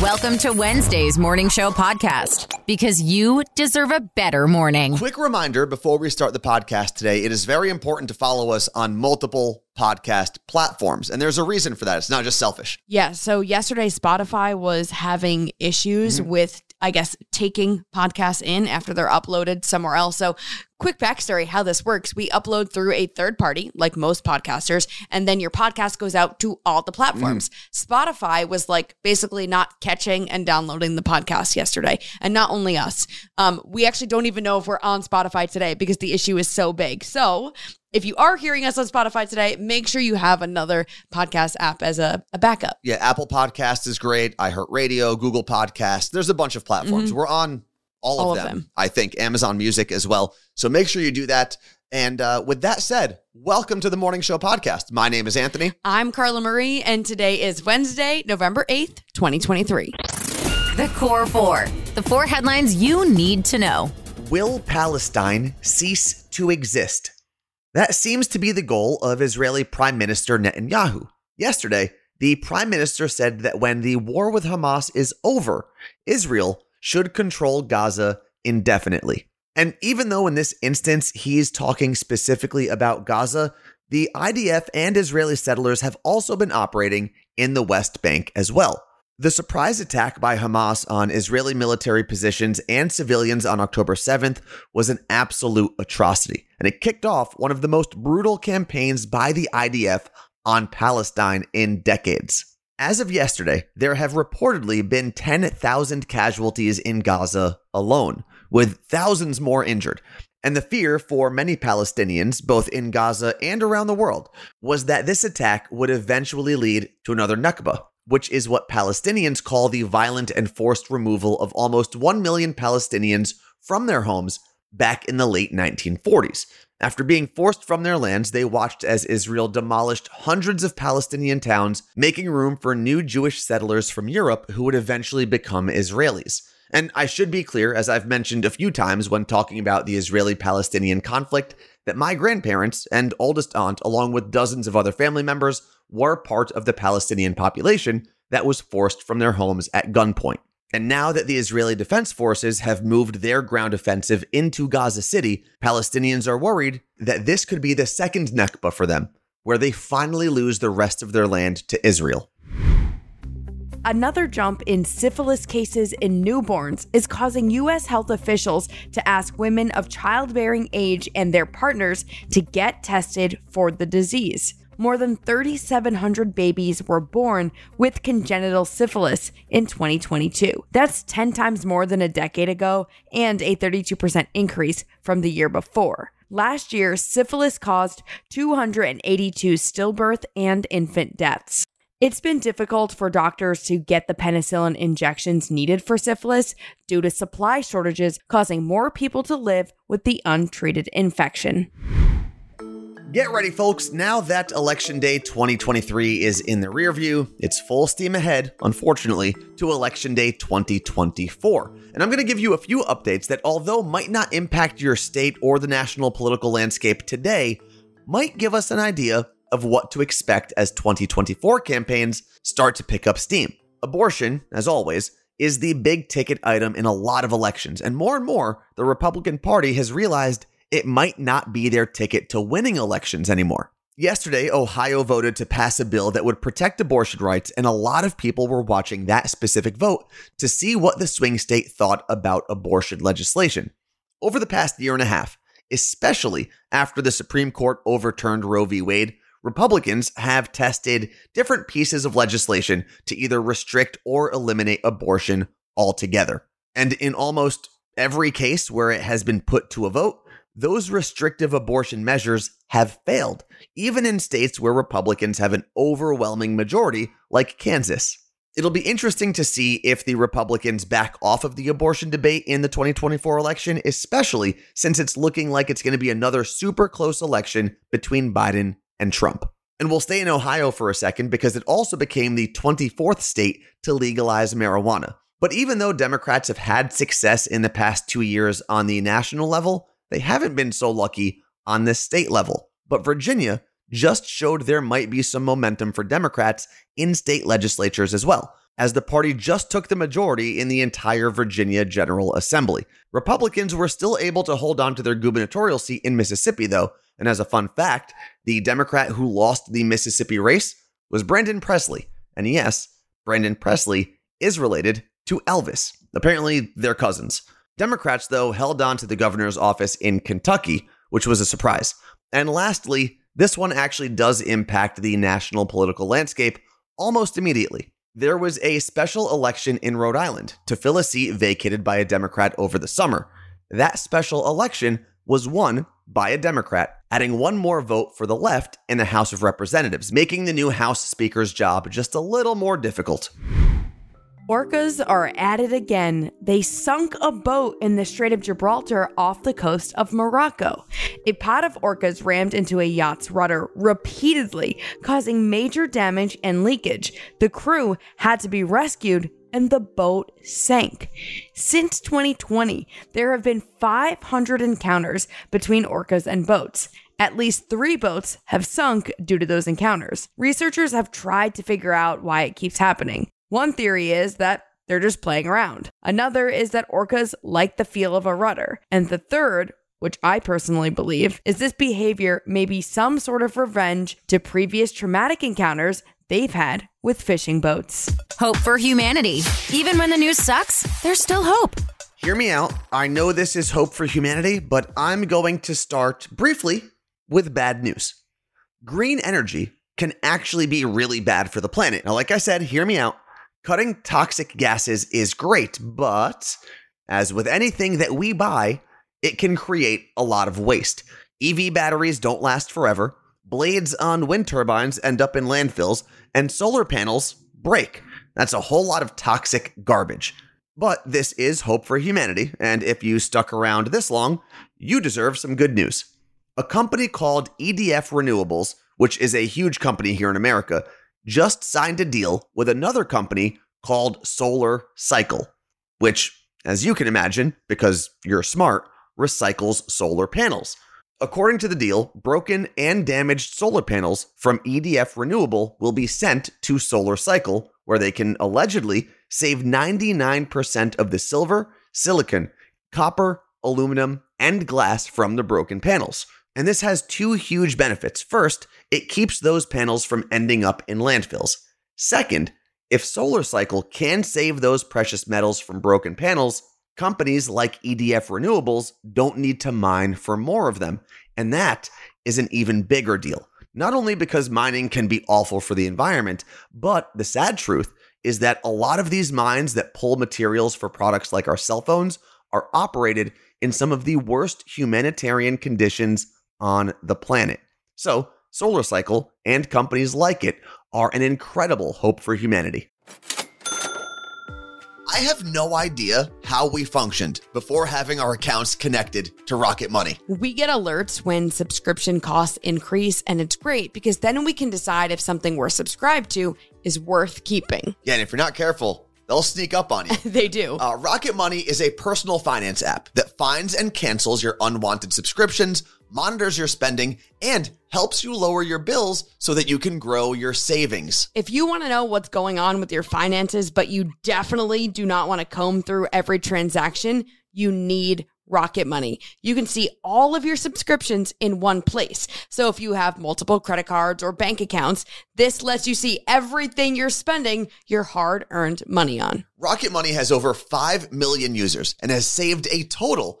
Welcome to Wednesday's Morning Show podcast because you deserve a better morning. Quick reminder before we start the podcast today it is very important to follow us on multiple podcast platforms. And there's a reason for that. It's not just selfish. Yeah. So yesterday, Spotify was having issues mm-hmm. with, I guess, taking podcasts in after they're uploaded somewhere else. So, quick backstory how this works we upload through a third party, like most podcasters, and then your podcast goes out to all the platforms. Spotify was like basically not catching and downloading the podcast yesterday. And not only us, um, we actually don't even know if we're on Spotify today because the issue is so big. So, if you are hearing us on Spotify today, make sure you have another podcast app as a, a backup. Yeah, Apple Podcast is great, iHeartRadio, Google Podcast. There's a bunch of platforms. We're on all, Mm-hmm. All of, of them, them. I think, Amazon Music as well. So make sure you do that. And uh, with that said, welcome to the Morning Show podcast. My name is Anthony. I'm Carla Marie, and today is Wednesday, November 8th, 2023. The Core Four. The four headlines you need to know. Will Palestine cease to exist? That seems to be the goal of Israeli Prime Minister Netanyahu. Yesterday, the Prime Minister said that when the war with Hamas is over, Israel should control Gaza indefinitely. And even though in this instance he's talking specifically about Gaza, the IDF and Israeli settlers have also been operating in the West Bank as well. The surprise attack by Hamas on Israeli military positions and civilians on October 7th was an absolute atrocity, and it kicked off one of the most brutal campaigns by the IDF on Palestine in decades. As of yesterday, there have reportedly been 10,000 casualties in Gaza alone, with thousands more injured. And the fear for many Palestinians, both in Gaza and around the world, was that this attack would eventually lead to another Nakba, which is what Palestinians call the violent and forced removal of almost 1 million Palestinians from their homes back in the late 1940s. After being forced from their lands, they watched as Israel demolished hundreds of Palestinian towns, making room for new Jewish settlers from Europe who would eventually become Israelis. And I should be clear, as I've mentioned a few times when talking about the Israeli Palestinian conflict, that my grandparents and oldest aunt, along with dozens of other family members, were part of the Palestinian population that was forced from their homes at gunpoint. And now that the Israeli Defense Forces have moved their ground offensive into Gaza City, Palestinians are worried that this could be the second Nakba for them, where they finally lose the rest of their land to Israel. Another jump in syphilis cases in newborns is causing U.S. health officials to ask women of childbearing age and their partners to get tested for the disease. More than 3,700 babies were born with congenital syphilis in 2022. That's 10 times more than a decade ago and a 32% increase from the year before. Last year, syphilis caused 282 stillbirth and infant deaths. It's been difficult for doctors to get the penicillin injections needed for syphilis due to supply shortages, causing more people to live with the untreated infection. Get ready, folks. Now that Election Day 2023 is in the rear view, it's full steam ahead, unfortunately, to Election Day 2024. And I'm going to give you a few updates that, although might not impact your state or the national political landscape today, might give us an idea of what to expect as 2024 campaigns start to pick up steam. Abortion, as always, is the big ticket item in a lot of elections, and more and more, the Republican Party has realized it might not be their ticket to winning elections anymore. Yesterday, Ohio voted to pass a bill that would protect abortion rights, and a lot of people were watching that specific vote to see what the swing state thought about abortion legislation. Over the past year and a half, especially after the Supreme Court overturned Roe v. Wade, Republicans have tested different pieces of legislation to either restrict or eliminate abortion altogether. And in almost every case where it has been put to a vote, those restrictive abortion measures have failed, even in states where Republicans have an overwhelming majority, like Kansas. It'll be interesting to see if the Republicans back off of the abortion debate in the 2024 election, especially since it's looking like it's going to be another super close election between Biden and Trump. And we'll stay in Ohio for a second because it also became the 24th state to legalize marijuana. But even though Democrats have had success in the past two years on the national level, they haven't been so lucky on the state level. But Virginia just showed there might be some momentum for Democrats in state legislatures as well, as the party just took the majority in the entire Virginia General Assembly. Republicans were still able to hold on to their gubernatorial seat in Mississippi, though, and as a fun fact, the Democrat who lost the Mississippi race was Brandon Presley. And yes, Brandon Presley is related to Elvis. Apparently, they're cousins. Democrats, though, held on to the governor's office in Kentucky, which was a surprise. And lastly, this one actually does impact the national political landscape almost immediately. There was a special election in Rhode Island to fill a seat vacated by a Democrat over the summer. That special election was won by a Democrat, adding one more vote for the left in the House of Representatives, making the new House Speaker's job just a little more difficult. Orcas are at it again. They sunk a boat in the Strait of Gibraltar off the coast of Morocco. A pod of orcas rammed into a yacht's rudder repeatedly, causing major damage and leakage. The crew had to be rescued and the boat sank. Since 2020, there have been 500 encounters between orcas and boats. At least three boats have sunk due to those encounters. Researchers have tried to figure out why it keeps happening. One theory is that they're just playing around. Another is that orcas like the feel of a rudder. And the third, which I personally believe, is this behavior may be some sort of revenge to previous traumatic encounters they've had with fishing boats. Hope for humanity. Even when the news sucks, there's still hope. Hear me out. I know this is hope for humanity, but I'm going to start briefly with bad news. Green energy can actually be really bad for the planet. Now, like I said, hear me out. Cutting toxic gases is great, but as with anything that we buy, it can create a lot of waste. EV batteries don't last forever, blades on wind turbines end up in landfills, and solar panels break. That's a whole lot of toxic garbage. But this is hope for humanity, and if you stuck around this long, you deserve some good news. A company called EDF Renewables, which is a huge company here in America, just signed a deal with another company called Solar Cycle, which, as you can imagine, because you're smart, recycles solar panels. According to the deal, broken and damaged solar panels from EDF Renewable will be sent to SolarCycle, where they can allegedly save 99% of the silver, silicon, copper, aluminum, and glass from the broken panels. And this has two huge benefits. First, it keeps those panels from ending up in landfills. Second, if SolarCycle can save those precious metals from broken panels, companies like EDF Renewables don't need to mine for more of them. And that is an even bigger deal. Not only because mining can be awful for the environment, but the sad truth is that a lot of these mines that pull materials for products like our cell phones are operated in some of the worst humanitarian conditions on the planet. So, SolarCycle and companies like it are an incredible hope for humanity. I have no idea how we functioned before having our accounts connected to Rocket Money. We get alerts when subscription costs increase, and it's great because then we can decide if something we're subscribed to is worth keeping. Yeah, and if you're not careful, they'll sneak up on you. they do. Uh, Rocket Money is a personal finance app that finds and cancels your unwanted subscriptions monitors your spending, and helps you lower your bills so that you can grow your savings. If you want to know what's going on with your finances, but you definitely do not want to comb through every transaction, you need Rocket Money. You can see all of your subscriptions in one place. So if you have multiple credit cards or bank accounts, this lets you see everything you're spending your hard earned money on. Rocket Money has over 5 million users and has saved a total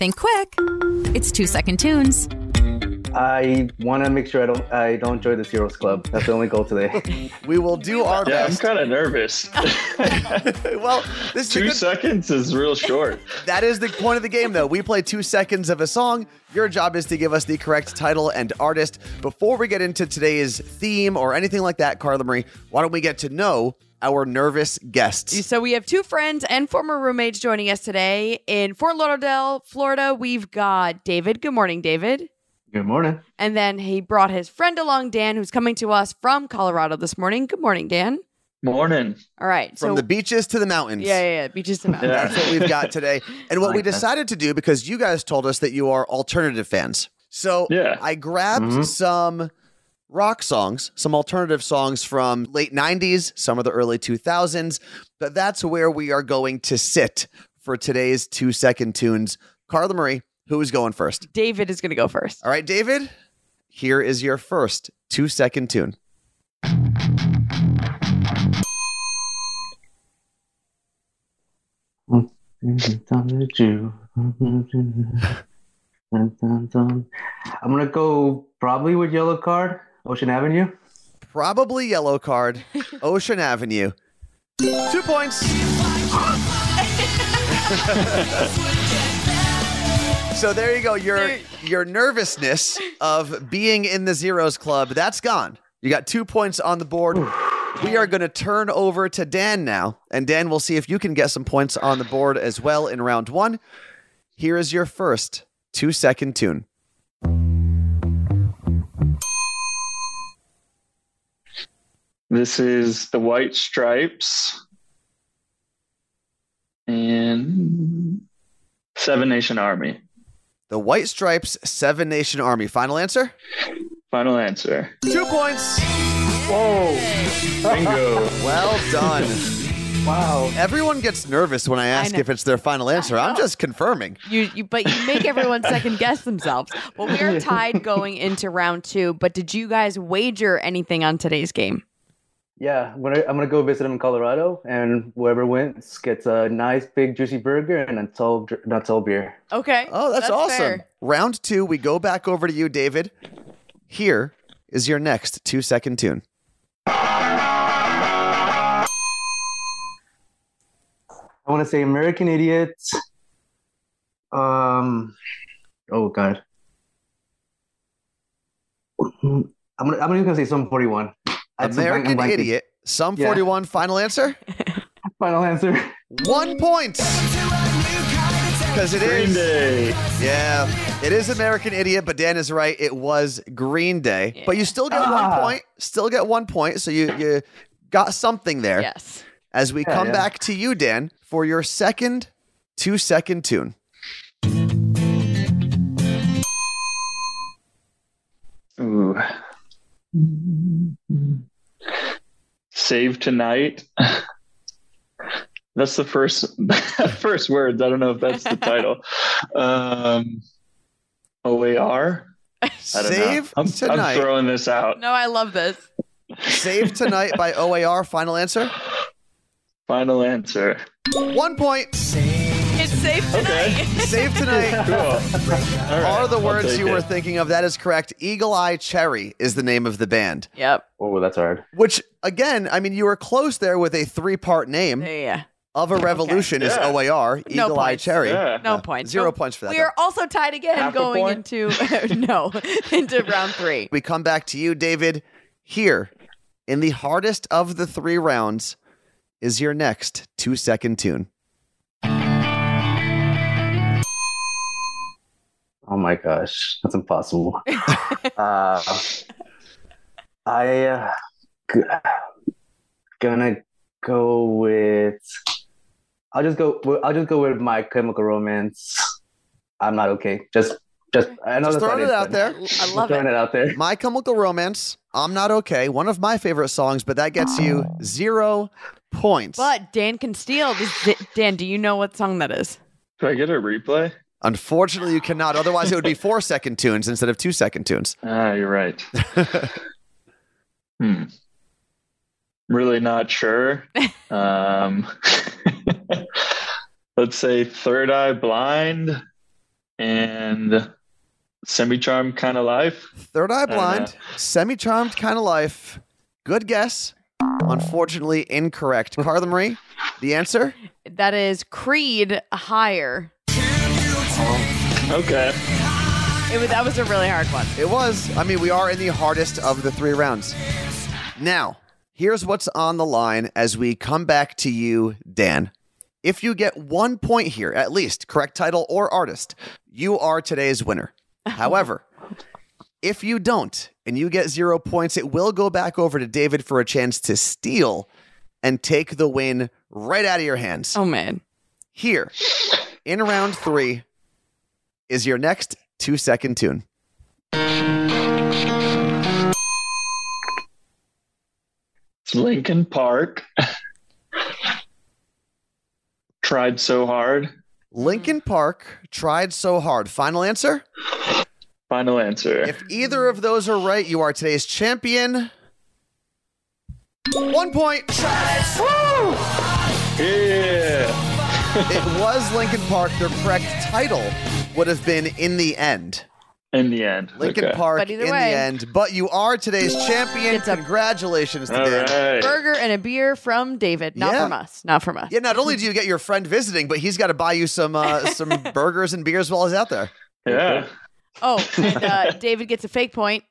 Think quick. It's two second tunes. I want to make sure I don't I don't join the Heroes Club. That's the only goal today. We will do our best. Yeah, I'm kind of nervous. well, this is Two good- seconds is real short. that is the point of the game, though. We play two seconds of a song. Your job is to give us the correct title and artist. Before we get into today's theme or anything like that, Carla Marie, why don't we get to know our nervous guests? So we have two friends and former roommates joining us today in Fort Lauderdale, Florida. We've got David. Good morning, David. Good morning. And then he brought his friend along, Dan, who's coming to us from Colorado this morning. Good morning, Dan. Morning. All right. From so the beaches to the mountains. yeah, yeah, yeah, beaches to mountains. Yeah. That's what we've got today. And what we Like that. decided to do, because you guys told us that you are alternative fans. So Yeah. I grabbed Mhm. some rock songs, some alternative songs from late 90s, some of the early 2000s. But that's where we are going to sit for today's two second tunes. Carla Marie, who is going first? David is going to go first. All right, David, here is your first two second tune. I'm gonna go probably with Yellowcard, Ocean Avenue. Probably Yellowcard, Ocean Avenue. Two points. so there you go. Your your nervousness of being in the zeros club, that's gone. You got two points on the board. We are going to turn over to Dan now, and Dan we'll see if you can get some points on the board as well in round one. Here is your first two second tune. This is the White Stripes and Seven Nation Army. The White Stripes Seven Nation Army. Final answer? Final answer. Two points. Whoa! Bingo. Well done. Wow. Everyone gets nervous when I ask know. if it's their final answer. I'm just confirming. You, you, but you make everyone second guess themselves. Well, we are tied going into round two. But did you guys wager anything on today's game? Yeah, I'm gonna, I'm gonna go visit him in Colorado, and whoever wins gets a nice big juicy burger and a tall not tall beer. Okay. Oh, that's, awesome. fair. Round two, we go back over to you, David. Here is your next two second tune. I want to say American Idiot. Um, oh God. I'm gonna, I'm just gonna say Sum 41. I had some blank- American blank- Idiot, Sum Yeah. 41, final answer? Final answer. One point. Because it Green is. Day. Yeah, it is American Idiot, but Dan is right. It was Green Day. But you still get one Ah. point. Still get one point. So you, you got something there. Yes. As we Yeah, come yeah. back to you, Dan, for your second two second tune. Ooh. Save tonight. That's the first first words. I don't know if that's the title. Um, OAR. I don't Save know. I'm, tonight. I'm throwing this out. No, I love this. Save tonight by OAR. Final answer. Final answer. One point. It's safe tonight. Okay. Save tonight. Cool. All right, Are the words take you were thinking of? That is correct. Eagle Eye Cherry is the name of the band. Yep. Oh, that's hard. Which, again, I mean, you were close there with a three part name Yeah. of a revolution is Yeah. OAR. No Eagle Eye. Cherry. Yeah. No points. Zero No- points for that. We though. are also tied again Half going into no into round three. We come back to you, David. Here, in the hardest of the three rounds, is your next two second tune. Oh my gosh, that's impossible. uh, I uh, g- gonna go with. I'll just go. I'll just go with my Chemical Romance. I'm not okay. Just, just. I know Just throwing not it out but there. I love throwing it. it out there. My Chemical Romance, I'm Not Okay, one of my favorite songs, but that gets you zero points. But Dan can steal. This, Dan, do you know what song that is? Do I get a replay? Unfortunately, you cannot. Otherwise, it would be four second tunes instead of two second tunes. Ah, you're right. hmm. Really not sure. Um, let's say Third Eye Blind and Semi Charmed kind of life. Third Eye Blind, semi charmed kind of life. Good guess. Unfortunately, incorrect. Carla Marie, the answer? That is Creed higher. Okay. It was that was a really hard one. It was. I mean, we are in the hardest of the three rounds. Now, here's what's on the line as we come back to you, Dan. If you get one point here, at least, correct title or artist, you are today's winner. However, if you don't and you get zero points, it will go back over to David for a chance to steal and take the win right out of your hands. Oh man. Here, in round three, is your next two second tune. It's Linkin Park. Tried so hard. Linkin Park tried so hard. Final answer? Final answer. If either of those are right, you are today's champion. One point. yeah. It was Linkin Park. Their correct title would have been In the End. In the end. Linkin okay. Park But in way- the end. But you are today's champion. It's Congratulations to All right. Burger and a beer from David, not Yeah. from us. Not from us. Yeah, not only do you get your friend visiting, but he's got to buy you some uh, some burgers and beers while he's out there. Yeah. Oh, and uh, David gets a fake point.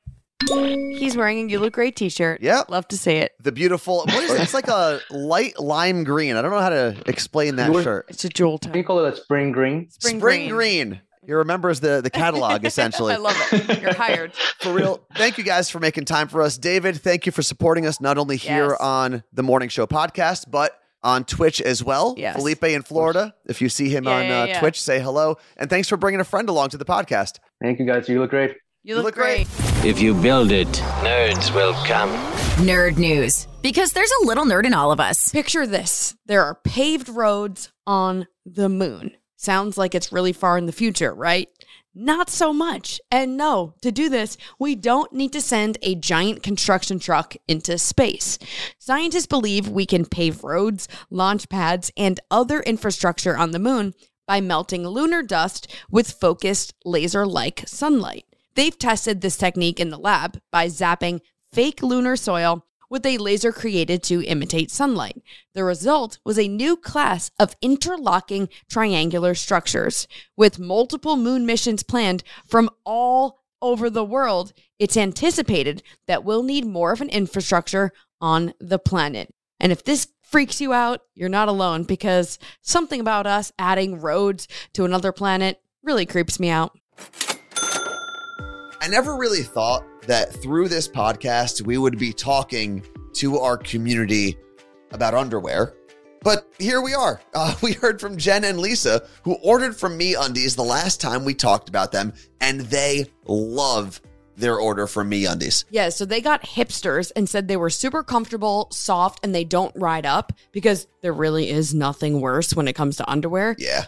He's wearing a "You Look Great" T-shirt. Yep. love to see it. The beautiful, what is it? It's like a light lime green. I don't know how to explain that You were- shirt. It's a jewel You can tone. call it a spring green. Spring, Spring green. He remembers the the catalog essentially. I love it. You're hired. for real. Thank you guys for making time for us. David, thank you for supporting us not only here Yes. on the Morning Show podcast, but on Twitch as well. Yes. Felipe in Florida. If you see him Yeah, on yeah, uh, yeah. Twitch, say hello. And thanks for bringing a friend along to the podcast. Thank you guys. You look great. You look, great. If you build it, nerds will come. Nerd news. Because there's a little nerd in all of us. Picture this: there are paved roads on the moon. Sounds like it's really far in the future, right? Not so much. And no, to do this, we don't need to send a giant construction truck into space. Scientists believe we can pave roads, launch pads, and other infrastructure on the moon by melting lunar dust with focused laser like sunlight. They've tested this technique in the lab by zapping fake lunar soil with a laser created to imitate sunlight. The result was a new class of interlocking triangular structures. With multiple moon missions planned from all over the world, it's anticipated that we'll need more of an infrastructure on the planet. And if this freaks you out, you're not alone because something about us adding roads to another planet really creeps me out. I never really thought that through this podcast, we would be talking to our community about underwear. But here we are. Uh, we heard from Jen and Lisa, who ordered from MeUndies the last time we talked about them, and they love their order from MeUndies. Yeah, so they got hipsters and said they were super comfortable, soft, and they don't ride up because there really is nothing worse when it comes to underwear. Yeah.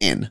in.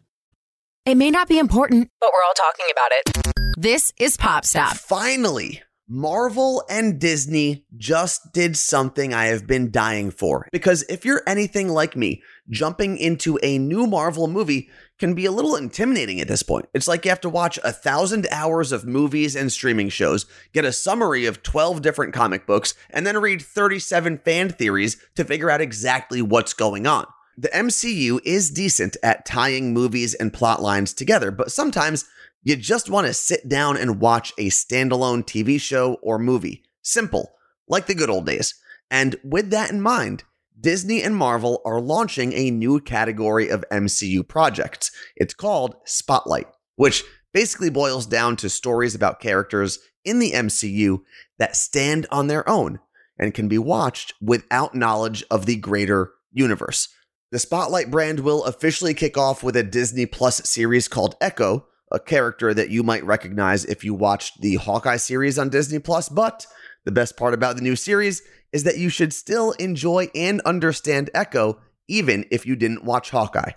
It may not be important, but we're all talking about it. This is Pop Stop. Finally, Marvel and Disney just did something I have been dying for. Because if you're anything like me, jumping into a new Marvel movie can be a little intimidating at this point. It's like you have to watch a thousand hours of movies and streaming shows, get a summary of 12 different comic books, and then read 37 fan theories to figure out exactly what's going on. The MCU is decent at tying movies and plot lines together, but sometimes You just want to sit down and watch a standalone TV show or movie. Simple, like the good old days. And with that in mind, Disney and Marvel are launching a new category of MCU projects. It's called Spotlight, which basically boils down to stories about characters in the MCU that stand on their own and can be watched without knowledge of the greater universe. The Spotlight brand will officially kick off with a Disney Plus series called Echo, a character that you might recognize if you watched the Hawkeye series on Disney Plus, but the best part about the new series is that you should still enjoy and understand Echo even if you didn't watch Hawkeye.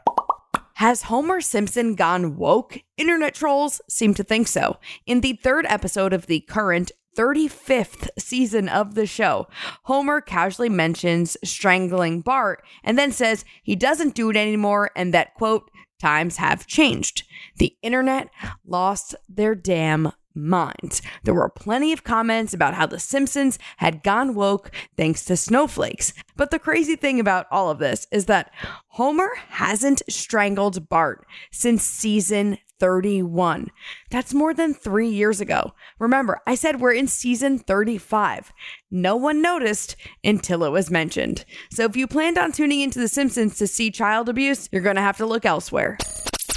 Has Homer Simpson gone woke? Internet trolls seem to think so. In the third episode of the current 35th season of the show, Homer casually mentions strangling Bart and then says he doesn't do it anymore and that, quote, times have changed. The internet lost their damn minds. There were plenty of comments about how The Simpsons had gone woke thanks to snowflakes. But the crazy thing about all of this is that Homer hasn't strangled Bart since season 31. That's more than three years ago. Remember, I said we're in season 35. No one noticed until it was mentioned. So if you planned on tuning into The Simpsons to see child abuse, you're going to have to look elsewhere.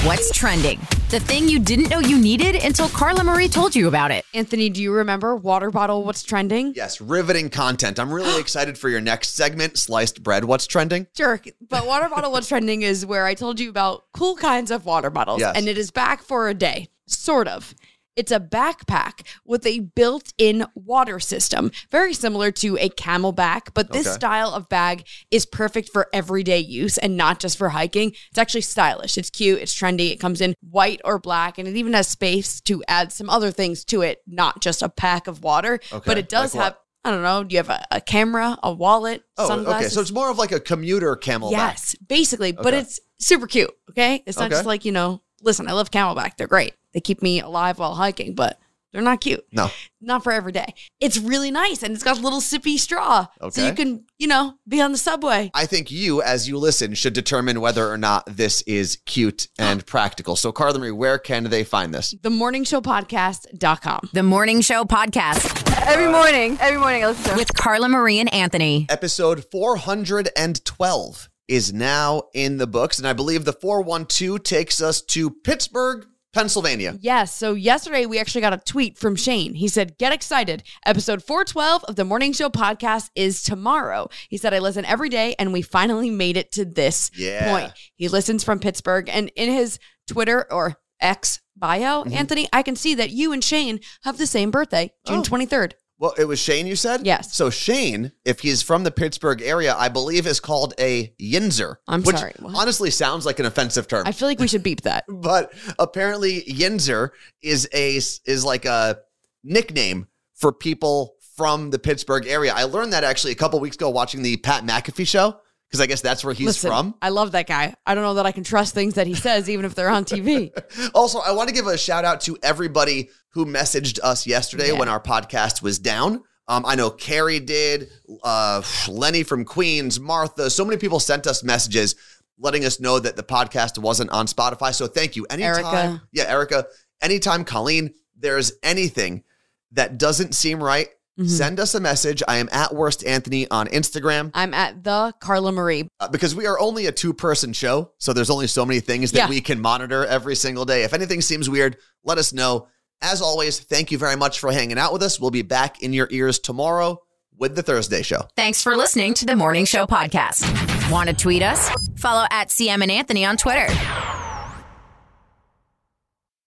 What's trending? The thing you didn't know you needed until Carla Marie told you about it. Anthony, do you remember water bottle what's trending? Yes, riveting content. I'm really excited for your next segment, Sliced Bread. What's trending? Jerk. But water bottle what's trending is where I told you about cool kinds of water bottles. Yes. And it is back for a day. Sort of. It's a backpack with a built-in water system, very similar to a CamelBak, but this Okay. style of bag is perfect for everyday use and not just for hiking. It's actually stylish. It's cute, it's trendy. It comes in white or black and it even has space to add some other things to it, not just a pack of water, Okay. but it does Like have I don't know. Do you have a, a camera, a wallet, Oh, sunglasses? okay. So it's more of like a commuter CamelBak. Yes, basically, but it's super cute. Okay, it's not Okay. just like you know. Listen, I love CamelBak. They're great. They keep me alive while hiking, but they're not cute. No. Not for every day. It's really nice, and it's got a little sippy straw, so you can you know be on the subway. I think you, as you listen, should determine whether or not this is cute and practical. So, Carla Marie, where can they find this? The Morning Show Podcast.com. The Morning Show Podcast Every morning, every morning I listen to with Carla Marie and Anthony. Episode 412 is now in the books, and I believe the 412 takes us to Pittsburgh, Pennsylvania. Yes. So yesterday we actually got a tweet from Shane. He said, Get excited. Episode 412 of the Morning Show podcast is tomorrow. He said, I listen every day and we finally made it to this Yeah. point. He listens from Pittsburgh and in his Twitter or X bio, Mm-hmm. Anthony, I can see that you and Shane have the same birthday, June Oh. 23rd. Well, it was Shane, you said? Yes. So, Shane, if he's from the Pittsburgh area, I believe is called a yinzer. I'm which sorry, what? honestly sounds like an offensive term. I feel like we should beep that. but apparently Yinzer is a is like a nickname for people from the Pittsburgh area. I learned that actually a couple weeks ago watching the Pat McAfee show because I guess that's where he's Listen, from. I love that guy. I don't know that I can trust things that he says, even if they're on TV. Also, I want to give a shout out to everybody who messaged us yesterday Yeah. when our podcast was down. Um, I know Carrie did, uh, Lenny from Queens, Martha. So many people sent us messages letting us know that the podcast wasn't on Spotify. So thank you. Anytime, Erica. yeah, Erica. Anytime, Colleen, there's anything that doesn't seem right, Mhm. send us a message. I am at Worst Anthony on Instagram I'm at the Carla Marie. uh, because we are only a two person show. So there's only so many things that Yeah. we can monitor every single day. If anything seems weird, let us know. As always, thank you very much for hanging out with us. We'll be back in your ears tomorrow with the Thursday show. Thanks for listening to the Morning Show Podcast. Want to tweet us? Follow at CM and Anthony on Twitter.